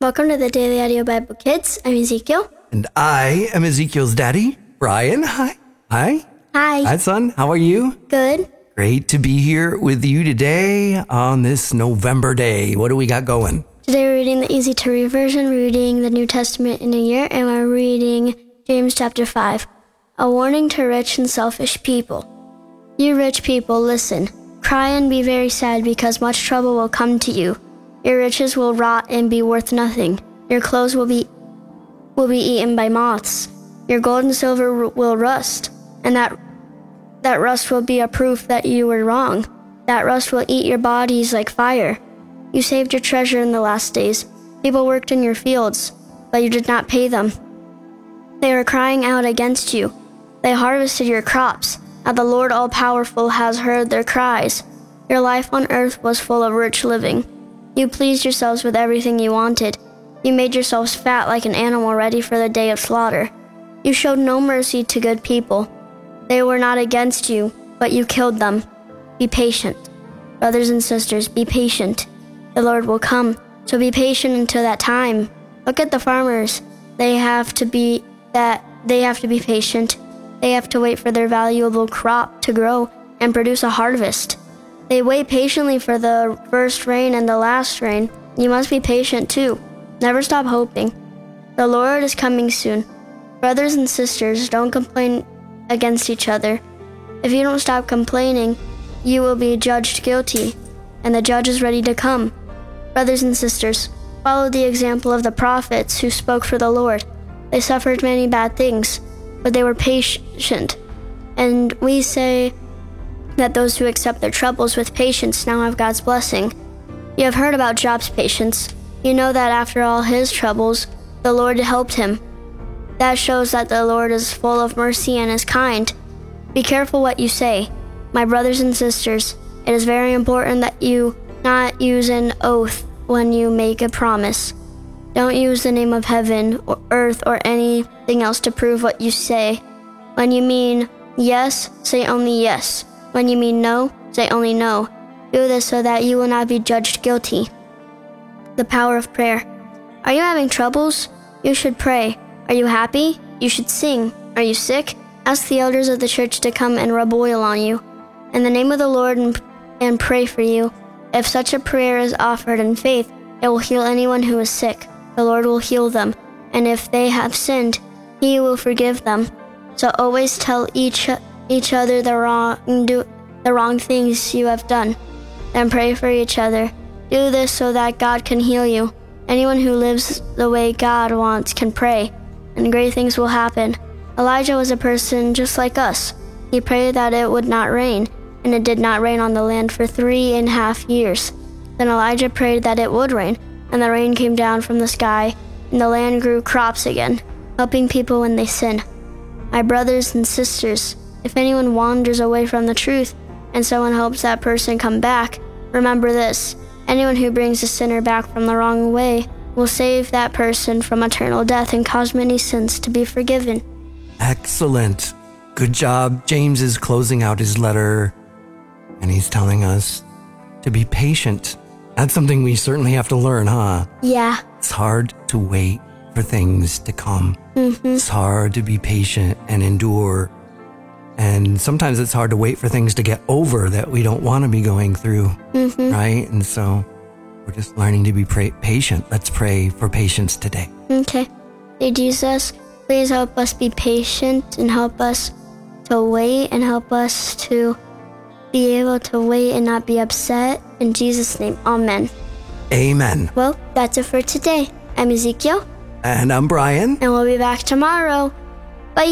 Welcome to the Daily Audio Bible Kids. I'm Ezekiel. And I am Ezekiel's daddy, Brian. Hi. Hi. Hi. Hi, son. How are you? Good. Great to be here with you today on this November day. What do we got going? Today we're reading the easy to read version, reading the New Testament in a year, and we're reading James chapter 5. A warning to rich and selfish people. You rich people, listen. Cry and be very sad because much trouble will come to you. Your riches will rot and be worth nothing. Your clothes will be will be eaten by moths. Your gold and silver will rust, and that that rust will be a proof that you were wrong. That rust will eat your bodies like fire. You saved your treasure in the last days. People worked in your fields, but you did not pay them. They were crying out against you. They harvested your crops. Now the Lord all powerful has heard their cries. Your life on earth was full of rich living. You pleased yourselves with everything you wanted. You made yourselves fat like an animal ready for the day of slaughter. You showed no mercy to good people. They were not against you, but you killed them. Be patient. Brothers and sisters, be patient. The Lord will come, so be patient until that time. Look at the farmers. They have to be that they have to be patient. They have to wait for their valuable crop to grow and produce a harvest. They wait patiently for the first rain and the last rain. You must be patient too. Never stop hoping. The Lord is coming soon. Brothers and sisters, don't complain against each other. If you don't stop complaining, you will be judged guilty, and the judge is ready to come. Brothers and sisters, follow the example of the prophets who spoke for the Lord. They suffered many bad things, but they were patient. And we say that those who accept their troubles with patience now have God's blessing. You have heard about Job's patience. You know that after all his troubles, the Lord helped him. That shows that the Lord is full of mercy and is kind. Be careful what you say. My brothers and sisters, it is very important that you not use an oath when you make a promise. Don't use the name of heaven or earth or anything else to prove what you say. When you mean yes, say only yes. When you mean no, say only no. Do this so that you will not be judged guilty. The power of prayer. Are you having troubles? You should pray. Are you happy? You should sing. Are you sick? Ask the elders of the church to come and rub oil on you. In the name of the Lord and, and pray for you. If such a prayer is offered in faith, it will heal anyone who is sick. The Lord will heal them. And if they have sinned, he will forgive them. So always tell each each other the wrong do the wrong things you have done. and pray for each other. Do this so that God can heal you. Anyone who lives the way God wants can pray, and great things will happen. Elijah was a person just like us. He prayed that it would not rain, and it did not rain on the land for three and a half years. Then Elijah prayed that it would rain, and the rain came down from the sky, and the land grew crops again, helping people when they sin. My brothers and sisters, if anyone wanders away from the truth, and someone helps that person come back, remember this anyone who brings a sinner back from the wrong way will save that person from eternal death and cause many sins to be forgiven. Excellent. Good job. James is closing out his letter and he's telling us to be patient. That's something we certainly have to learn, huh? Yeah. It's hard to wait for things to come. Mm-hmm. It's hard to be patient and endure. And sometimes it's hard to wait for things to get over that we don't want to be going through, Mm-hmm. right? And so we're just learning to be pra- patient. Let's pray for patience today. Okay. Dear Jesus, please help us be patient and help us to wait and help us to be able to wait and not be upset. In Jesus' name, Amen. Amen. Well, that's it for today. I'm Ezekiel, And I'm Brian. and we'll be back tomorrow. Bye.